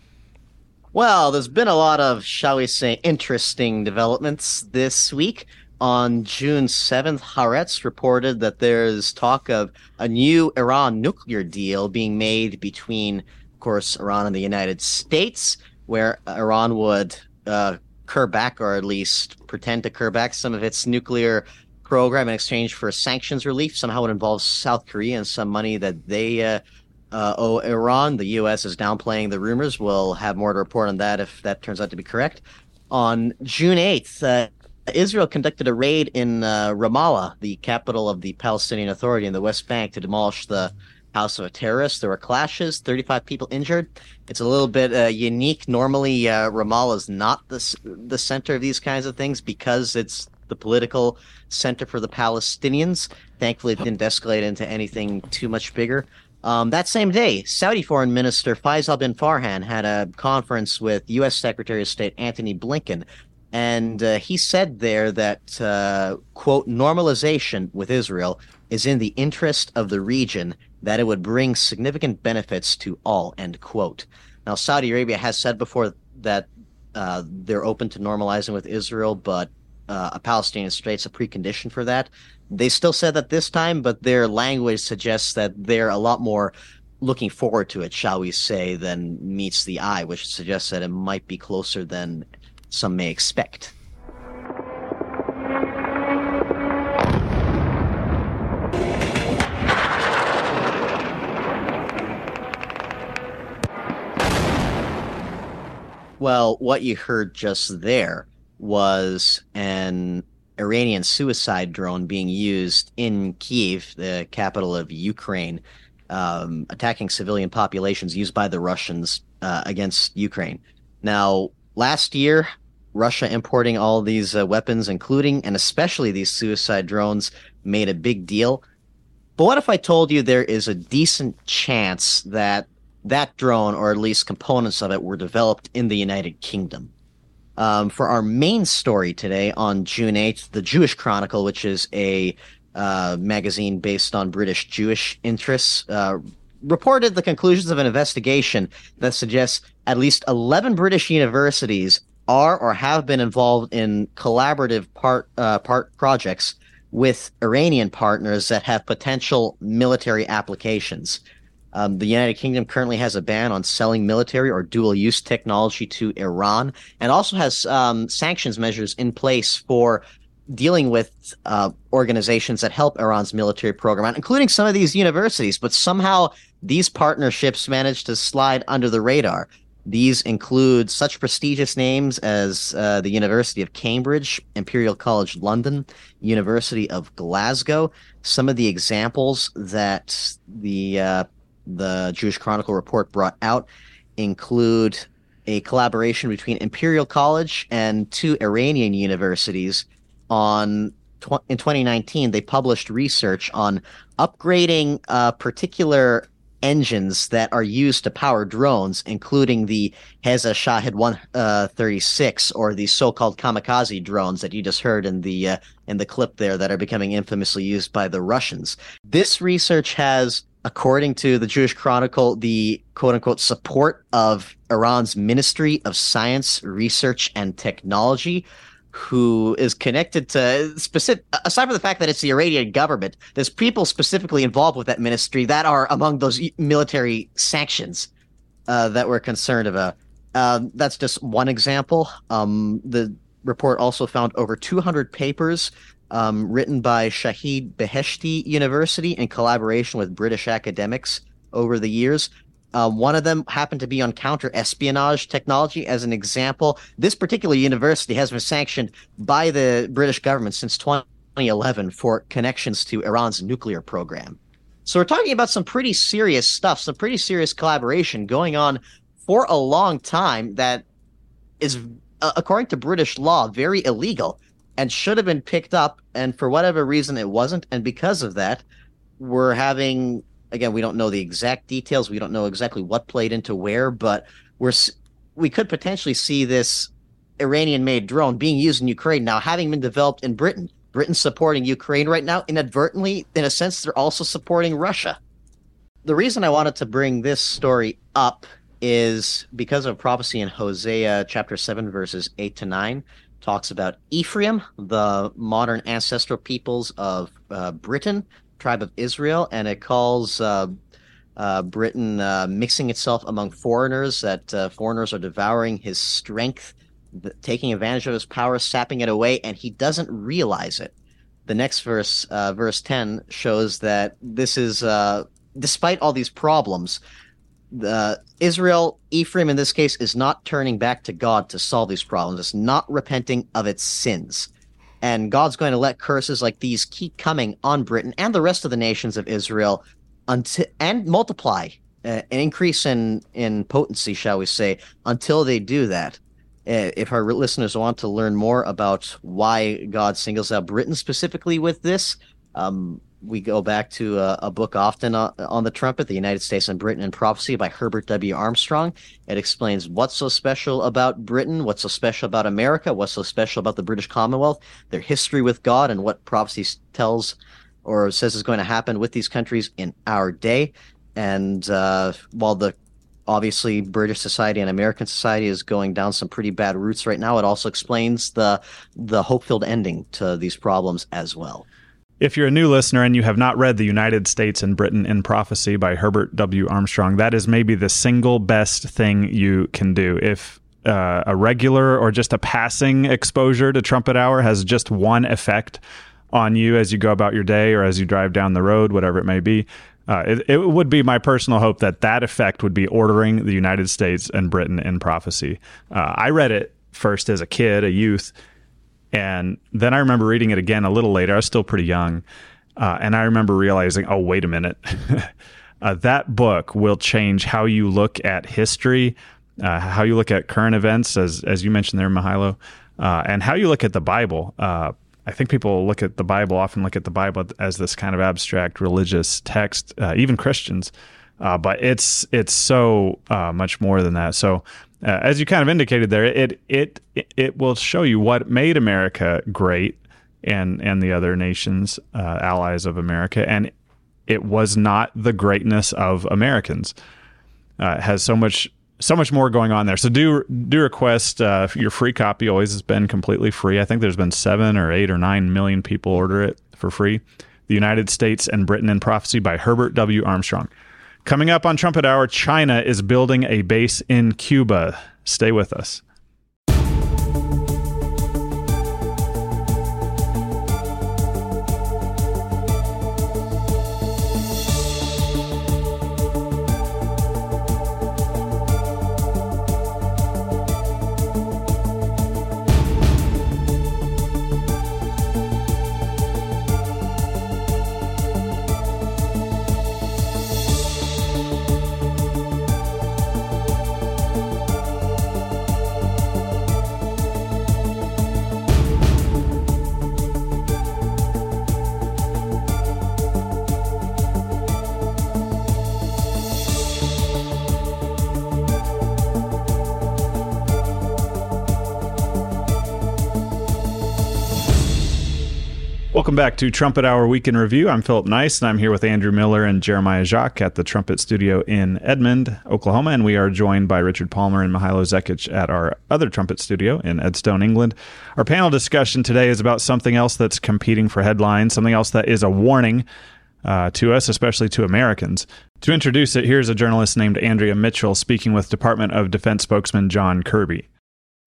Well, there's been a lot of, shall we say, interesting developments this week. On June 7th, Haaretz reported that there's talk of a new Iran nuclear deal being made between, of course, Iran and the United States, where Iran would uh, curb back, or at least pretend to curb back, some of its nuclear program in exchange for sanctions relief. Somehow it involves South Korea and some money that they uh, uh, owe Iran. The U.S. is downplaying the rumors. We'll have more to report on that if that turns out to be correct. On June 8th, uh, Israel conducted a raid in uh, Ramallah, the capital of the Palestinian Authority in the West Bank, to demolish the house of a terrorist. There were clashes, 35 people injured. It's a little bit uh, unique. Normally, uh, Ramallah is not the, the center of these kinds of things because it's the political center for the Palestinians. Thankfully, it didn't escalate into anything too much bigger. Um, that same day, Saudi Foreign Minister Faisal bin Farhan had a conference with U.S. Secretary of State Antony Blinken, and uh, he said there that, uh, quote, normalization with Israel is in the interest of the region, that it would bring significant benefits to all, end quote. Now, Saudi Arabia has said before that uh, they're open to normalizing with Israel, but uh, a Palestinian state's a precondition for that. They still said that this time, but their language suggests that they're a lot more looking forward to it, shall we say, than meets the eye, which suggests that it might be closer than some may expect. Well, what you heard just there was an Iranian suicide drone being used in Kiev, the capital of Ukraine, um, attacking civilian populations used by the Russians uh, against Ukraine. Now, last year, Russia importing all these uh, weapons, including and especially these suicide drones, made a big deal. But what if I told you there is a decent chance that that drone, or at least components of it, were developed in the United Kingdom? Um, for our main story today on June 8th, the Jewish Chronicle, which is a uh, magazine based on British Jewish interests, uh, reported the conclusions of an investigation that suggests at least 11 British universities are or have been involved in collaborative part uh, part projects with Iranian partners that have potential military applications. Um, the United Kingdom currently has a ban on selling military or dual use technology to Iran and also has um, sanctions measures in place for dealing with uh, organizations that help Iran's military program, including some of these universities. But somehow these partnerships manage to slide under the radar. These include such prestigious names as uh, the University of Cambridge, Imperial College London, University of Glasgow. Some of the examples that the uh, the Jewish Chronicle report brought out include a collaboration between Imperial College and two Iranian universities on in 2019 they published research on upgrading uh, particular engines that are used to power drones, including the HESA Shahed 136 uh, or the so-called kamikaze drones that you just heard in the uh, in the clip there that are becoming infamously used by the Russians. This research has according to the Jewish Chronicle, the quote unquote support of Iran's Ministry of Science, Research, and Technology, who is connected to specific, aside from the fact that it's the Iranian government, there's people specifically involved with that ministry that are among those military sanctions uh, that we're concerned about. Um, that's just one example. Um, the report also found over 200 papers um, written by Shahid Beheshti University in collaboration with British academics over the years. Uh, one of them happened to be on counter espionage technology. As an example, this particular university has been sanctioned by the British government since 2011 for connections to Iran's nuclear program. So we're talking about some pretty serious stuff, some pretty serious collaboration going on for a long time that is, uh, according to British law, very illegal and should have been picked up. And for whatever reason, it wasn't. And because of that, we're having again, we don't know the exact details. We don't know exactly what played into where, but we're we could potentially see this Iranian-made drone being used in Ukraine now, having been developed in Britain. Britain supporting Ukraine right now. Inadvertently, in a sense, they're also supporting Russia. The reason I wanted to bring this story up is because of prophecy in Hosea chapter 7, verses 8 to 9 talks about Ephraim, the modern ancestral peoples of uh, Britain, tribe of Israel, and it calls uh, uh, Britain uh, mixing itself among foreigners, that uh, foreigners are devouring his strength, taking advantage of his power, sapping it away, and he doesn't realize it. The next verse, uh, verse 10, shows that this is, despite all these problems, the Israel, Ephraim in this case, is not turning back to God to solve these problems. It's not repenting of its sins. And God's going to let curses like these keep coming on Britain and the rest of the nations of Israel until and multiply, uh, an increase in in potency, shall we say, until they do that. Uh, if our listeners want to learn more about why God singles out Britain specifically with this, um, we go back to a, a book often on, on, the trumpet, The United States and Britain in Prophecy by Herbert W. Armstrong. It explains what's so special about Britain, what's so special about America, what's so special about the British Commonwealth, their history with God, and what prophecy tells or says is going to happen with these countries in our day. And uh, while the obviously British society and American society is going down some pretty bad routes right now, it also explains the the hope-filled ending to these problems as well. If you're a new listener and you have not read The United States and Britain in Prophecy by Herbert W. Armstrong, that is maybe the single best thing you can do. If uh, a regular or just a passing exposure to Trumpet Hour has just one effect on you as you go about your day or as you drive down the road, whatever it may be, uh, it, it, would be my personal hope that that effect would be ordering the United States and Britain in prophecy. Uh, I read it first as a kid, a youth, and then I remember reading it again a little later. I was still pretty young. Uh, and I remember realizing, oh, wait a minute. uh, that book will change how you look at history, uh, how you look at current events, as, as you mentioned there, Mihailo, uh, and how you look at the Bible. Uh, I think people look at the Bible, often look at the Bible as this kind of abstract religious text, uh, even Christians. but it's it's so much more than that. So uh, as you kind of indicated there, it it it will show you what made America great and and the other nations uh, allies of America, and it was not the greatness of Americans. Uh, has so much so much more going on there. So do do request uh, your free copy. Always has been completely free. I think there's been seven or eight or nine million people order it for free. The United States and Britain in Prophecy by Herbert W. Armstrong. Coming up on Trumpet Hour, China is building a base in Cuba. Stay with us. Welcome back to Trumpet Hour Week in Review. I'm Philip Nice, and I'm here with Andrew Miller and Jeremiah Jacques at the Trumpet Studio in Edmond, Oklahoma. And we are joined by Richard Palmer and Mihailo Zekic at our other Trumpet Studio in Edstone, England. Our panel discussion today is about something else that's competing for headlines, something else that is a warning uh, to us, especially to Americans. To introduce it, here's a journalist named Andrea Mitchell speaking with Department of Defense spokesman John Kirby.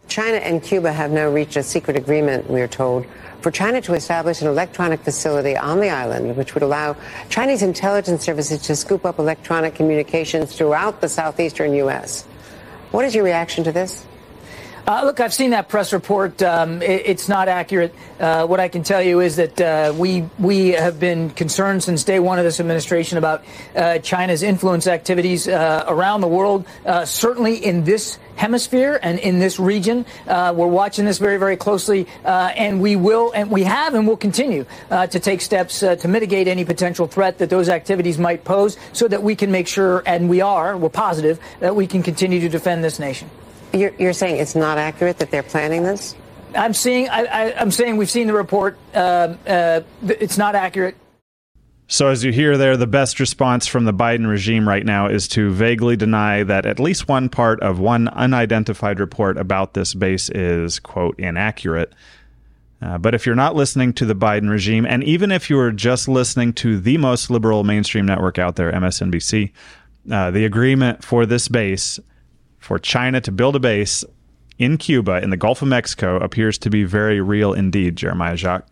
China and Cuba have now reached a secret agreement, we are told, for China to establish an electronic facility on the island, which would allow Chinese intelligence services to scoop up electronic communications throughout the southeastern U.S. What is your reaction to this? Uh, look, I've seen that press report. Um, it, it's not accurate. Uh, what I can tell you is that uh, we we have been concerned since day one of this administration about uh, China's influence activities uh, around the world, uh, certainly in this hemisphere and in this region. we're watching this very, very closely, and we will, and we have, and will continue to take steps to mitigate any potential threat that those activities might pose, so that we can make sure, and we are, we're positive that we can continue to defend this nation. You're, you're saying it's not accurate that they're planning this? I'm seeing. I, am saying we've seen the report. Uh, uh, it's not accurate. So, as you hear there, the best response from the Biden regime right now is to vaguely deny that at least one part of one unidentified report about this base is, quote, inaccurate. Uh, but if you're not listening to the Biden regime, and even if you are just listening to the most liberal mainstream network out there, MSNBC, uh, the agreement for this base, for China to build a base in Cuba in the Gulf of Mexico, appears to be very real indeed, Jeremiah Jacques.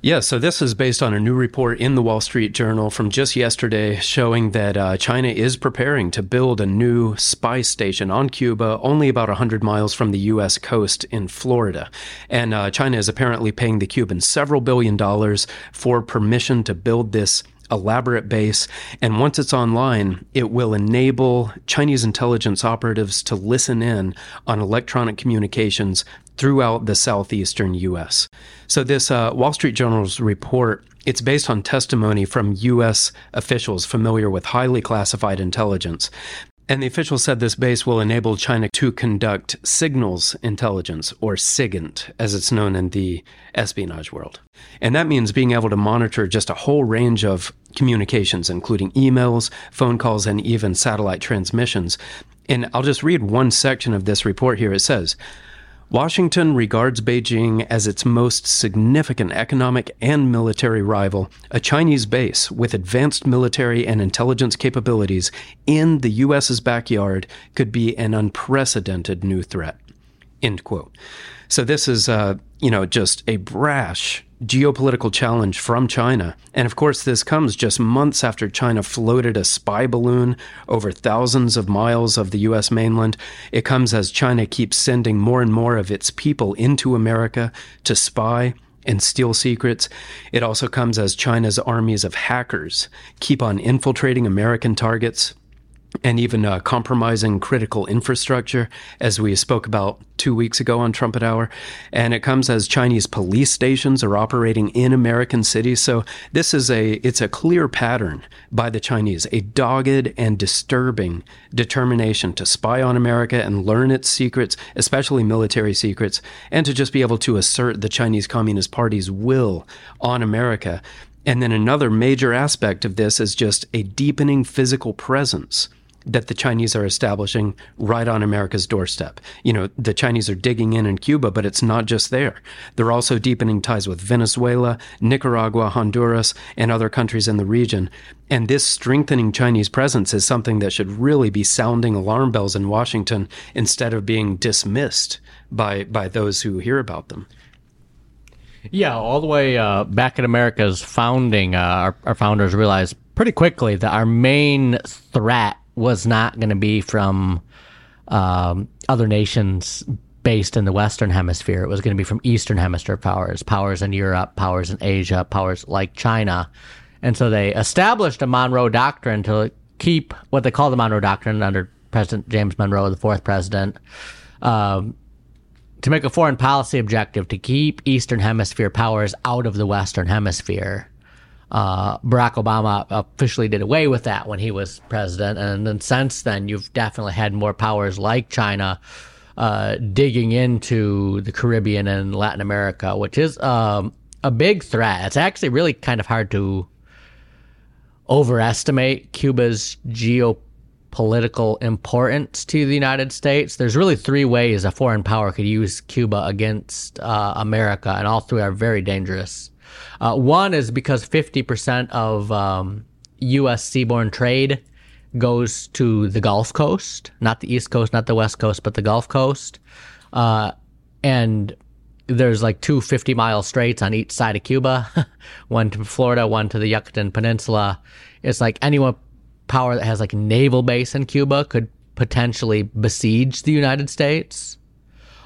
Yeah, so this is based on a new report in the Wall Street Journal from just yesterday showing that uh, China is preparing to build a new spy station on Cuba, only about 100 miles from the U.S. coast in Florida. And uh, China is apparently paying the Cubans several billion dollars for permission to build this elaborate base. And once it's online, it will enable Chinese intelligence operatives to listen in on electronic communications throughout the southeastern U.S. So this uh, Wall Street Journal's report it's based on testimony from U.S. officials familiar with highly classified intelligence. And the official said this base will enable China to conduct signals intelligence, or SIGINT, as it's known in the espionage world. And that means being able to monitor just a whole range of communications, including emails, phone calls, and even satellite transmissions. And I'll just read one section of this report here. It says, Washington regards Beijing as its most significant economic and military rival. A Chinese base with advanced military and intelligence capabilities in the U.S.'s backyard could be an unprecedented new threat. End quote. So this is, uh, you know, just a brash geopolitical challenge from China. And of course, this comes just months after China floated a spy balloon over thousands of miles of the U.S. mainland. It comes as China keeps sending more and more of its people into America to spy and steal secrets. It also comes as China's armies of hackers keep on infiltrating American targets and even uh, compromising critical infrastructure, as we spoke about two weeks ago on Trumpet Hour. And it comes as Chinese police stations are operating in American cities. So this is a it's a clear pattern by the Chinese, a dogged and disturbing determination to spy on America and learn its secrets, especially military secrets, and to just be able to assert the Chinese Communist Party's will on America. And then another major aspect of this is just a deepening physical presence that the Chinese are establishing right on America's doorstep. You know, the Chinese are digging in in Cuba, but it's not just there. They're also deepening ties with Venezuela, Nicaragua, Honduras, and other countries in the region. And this strengthening Chinese presence is something that should really be sounding alarm bells in Washington instead of being dismissed by, by those who hear about them. Yeah, all the way uh, back in America's founding, uh, our, our founders realized pretty quickly that our main threat was not going to be from um, other nations based in the Western Hemisphere. It was going to be from Eastern Hemisphere powers, powers in Europe, powers in Asia, powers like China. And so they established a Monroe Doctrine to keep what they call the Monroe Doctrine under President James Monroe, the fourth president, um, to make a foreign policy objective to keep Eastern Hemisphere powers out of the Western Hemisphere uh, Barack Obama officially did away with that when he was president. And then since then, you've definitely had more powers like China uh, digging into the Caribbean and Latin America, which is um, a big threat. It's actually really kind of hard to overestimate Cuba's geopolitical importance to the United States. There's really three ways a foreign power could use Cuba against uh, America, and all three are very dangerous. Uh, one is because 50% of um, U.S. seaborne trade goes to the Gulf Coast, not the East Coast, not the West Coast, but the Gulf Coast. Uh, and there's like two 50 mile straits on each side of Cuba, one to Florida, one to the Yucatan Peninsula. It's like anyone power that has like a naval base in Cuba could potentially besiege the United States.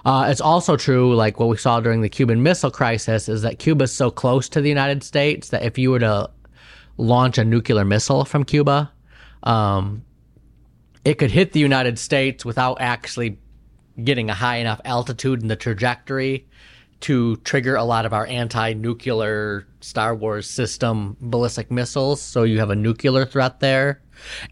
Uh, it's also true, like what we saw during the Cuban Missile Crisis, is that Cuba is so close to the United States that if you were to launch a nuclear missile from Cuba, um, it could hit the United States without actually getting a high enough altitude in the trajectory to trigger a lot of our anti-nuclear Star Wars system ballistic missiles. So you have a nuclear threat there.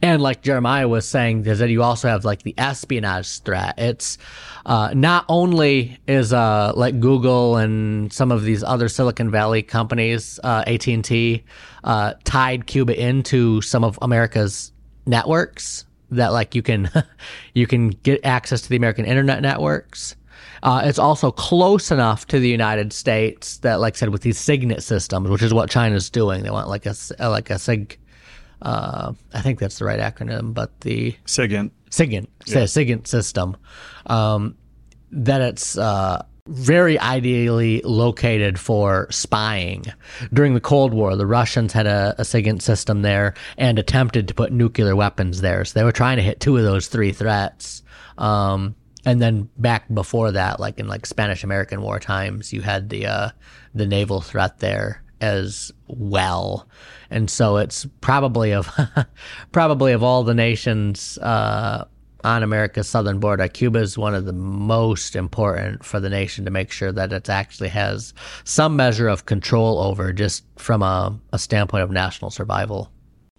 And like Jeremiah was saying, is that you also have like the espionage threat. It's uh, not only is uh, like Google and some of these other Silicon Valley companies, uh, AT and T, uh, tied Cuba into some of America's networks that like you can you can get access to the American internet networks. Uh, it's also close enough to the United States that, like I said, with these signet systems, which is what China's doing, they want like a like a SIG. Uh, I think that's the right acronym, but the SIGINT. SIGINT, yeah. SIGINT system. Um, that it's uh, very ideally located for spying. During the Cold War, the Russians had a, a SIGINT system there and attempted to put nuclear weapons there. So they were trying to hit two of those three threats. Um, and then back before that, like in like Spanish American war times, you had the uh, the naval threat there as well. And so it's probably of probably of all the nations uh, on America's southern border, Cuba is one of the most important for the nation to make sure that it actually has some measure of control over, just from a, a standpoint of national survival.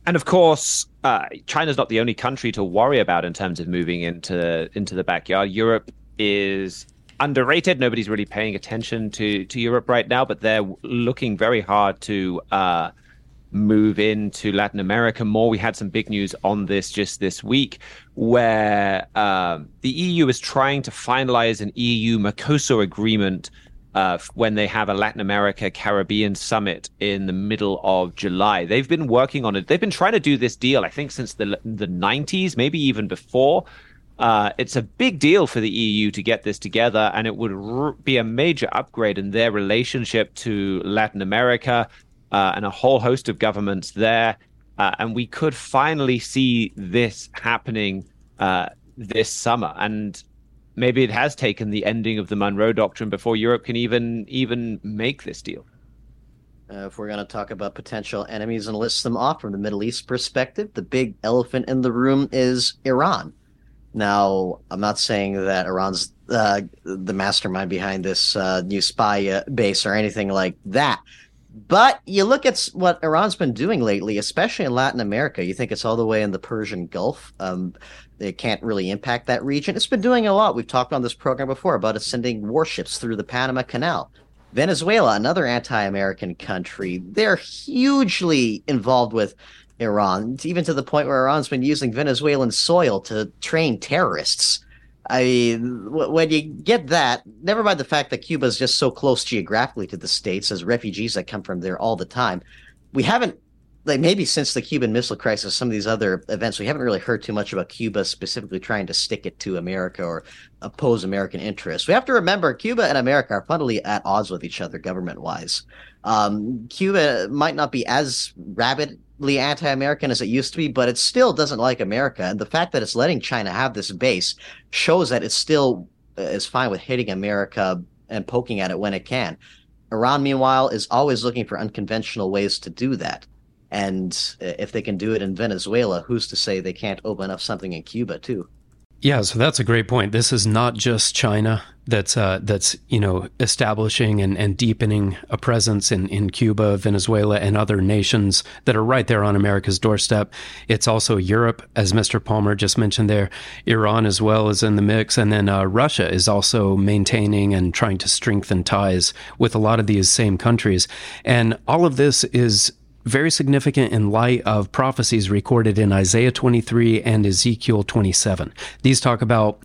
And of course, uh, China's not the only country to worry about in terms of moving into into the backyard. Europe is underrated. Nobody's really paying attention to to Europe right now, but they're looking very hard to uh, move into Latin America more. We had some big news on this just this week, where um, the EU is trying to finalize an EU Mercosur agreement uh, when they have a Latin America Caribbean summit in the middle of July. They've been working on it. They've been trying to do this deal, I think, since the the 90s, maybe even before. Uh, it's a big deal for the EU to get this together, and it would r- be a major upgrade in their relationship to Latin America uh, and a whole host of governments there. Uh, and we could finally see this happening uh, this summer. And maybe it has taken the ending of the Monroe Doctrine before Europe can even even make this deal. Uh, if we're going to talk about potential enemies and list them off from the Middle East perspective, the big elephant in the room is Iran. Now, I'm not saying that Iran's uh, the mastermind behind this uh, new spy uh, base or anything like that. But you look at what Iran's been doing lately, especially in Latin America. You think it's all the way in the Persian Gulf. Um, it can't really impact that region. It's been doing a lot. We've talked on this program before about it sending warships through the Panama Canal. Venezuela, another anti-American country, they're hugely involved with Iran, even to the point where Iran's been using Venezuelan soil to train terrorists. I mean, when you get that, never mind the fact that Cuba is just so close geographically to the states as refugees that come from there all the time. We haven't, like maybe since the Cuban Missile Crisis, some of these other events, we haven't really heard too much about Cuba specifically trying to stick it to America or oppose American interests. We have to remember Cuba and America are fundamentally at odds with each other government wise. Um, Cuba might not be as rabid anti-American as it used to be, but it still doesn't like America. And the fact that it's letting China have this base shows that it still uh, is fine with hitting America and poking at it when it can. Iran, meanwhile, is always looking for unconventional ways to do that. And uh, if they can do it in Venezuela, who's to say they can't open up something in Cuba too? Yeah, so that's a great point. This is not just China that's uh, that's you know establishing and, and deepening a presence in, in Cuba, Venezuela, and other nations that are right there on America's doorstep. It's also Europe, as Mr. Palmer just mentioned there. Iran as well is in the mix, and then uh, Russia is also maintaining and trying to strengthen ties with a lot of these same countries. And all of this is very significant in light of prophecies recorded in Isaiah 23 and Ezekiel 27. These talk about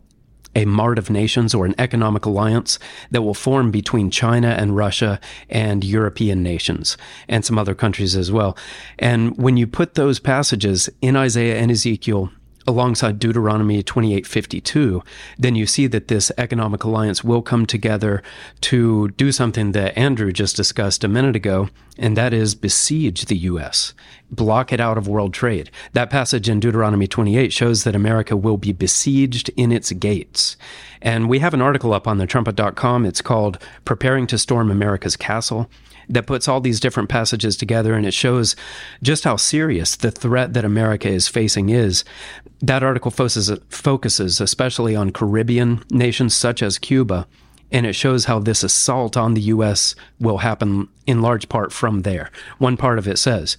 a mart of nations or an economic alliance that will form between China and Russia and European nations and some other countries as well. And when you put those passages in Isaiah and Ezekiel alongside Deuteronomy 28:52, then you see that this economic alliance will come together to do something that Andrew just discussed a minute ago, and that is besiege the US, block it out of world trade. That passage in Deuteronomy 28 shows that America will be besieged in its gates. And we have an article up on the trumpet.com. It's called Preparing to Storm America's Castle that puts all these different passages together and it shows just how serious the threat that America is facing is. That article focuses, focuses especially on Caribbean nations such as Cuba and it shows how this assault on the U.S. will happen in large part from there. One part of it says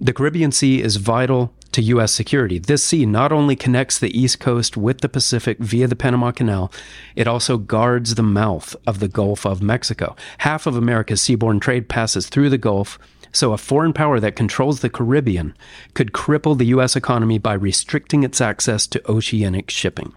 the Caribbean Sea is vital to U.S. security. This sea not only connects the East Coast with the Pacific via the Panama Canal, it also guards the mouth of the Gulf of Mexico. Half of America's seaborne trade passes through the Gulf. So, a foreign power that controls the Caribbean could cripple the U.S. economy by restricting its access to oceanic shipping.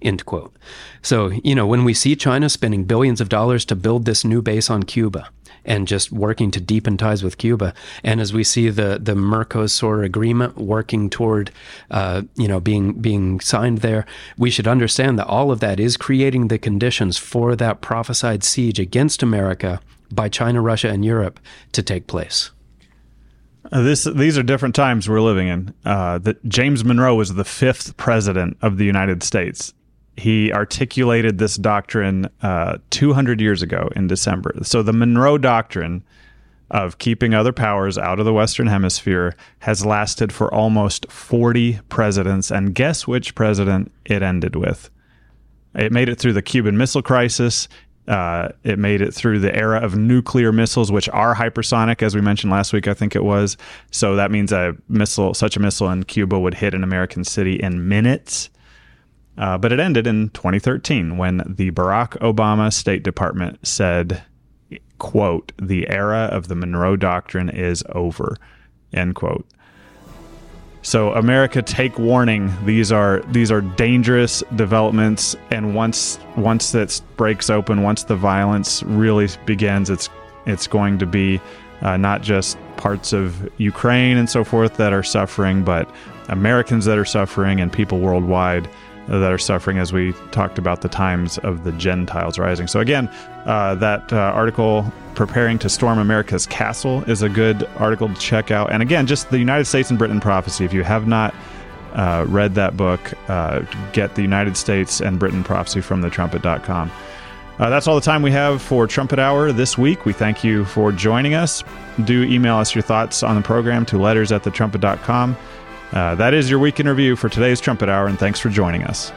End quote. So, you know, when we see China spending billions of dollars to build this new base on Cuba and just working to deepen ties with Cuba, and as we see the the Mercosur agreement working toward, uh, you know, being being signed there, we should understand that all of that is creating the conditions for that prophesied siege against America by China, Russia, and Europe to take place. Uh, this these are different times we're living in. Uh, that James Monroe was the fifth president of the United States he articulated this doctrine uh, 200 years ago in December. So the Monroe Doctrine of keeping other powers out of the Western Hemisphere has lasted for almost 40 presidents. And guess which president it ended with? It made it through the Cuban Missile Crisis. Uh, it made it through the era of nuclear missiles, which are hypersonic, as we mentioned last week, I think it was. So that means a missile, such a missile in Cuba, would hit an American city in minutes. Uh, but it ended in 2013 when the Barack Obama State Department said, quote, the era of the Monroe Doctrine is over, end quote. So America, take warning. These are these are dangerous developments, and once once that breaks open, once the violence really begins, it's it's going to be uh, not just parts of Ukraine and so forth that are suffering, but Americans that are suffering and people worldwide that are suffering as we talked about the times of the Gentiles rising. So, again, uh, that uh, article, Preparing to Storm America's Castle, is a good article to check out. And again, just the United States and Britain prophecy. If you have not uh, read that book, uh, get the United States and Britain prophecy from thetrumpet.com. Uh, that's all the time we have for Trumpet Hour this week. We thank you for joining us. Do email us your thoughts on the program to letters at thetrumpet.com. Uh, that is your week in review for today's Trumpet Hour, and thanks for joining us.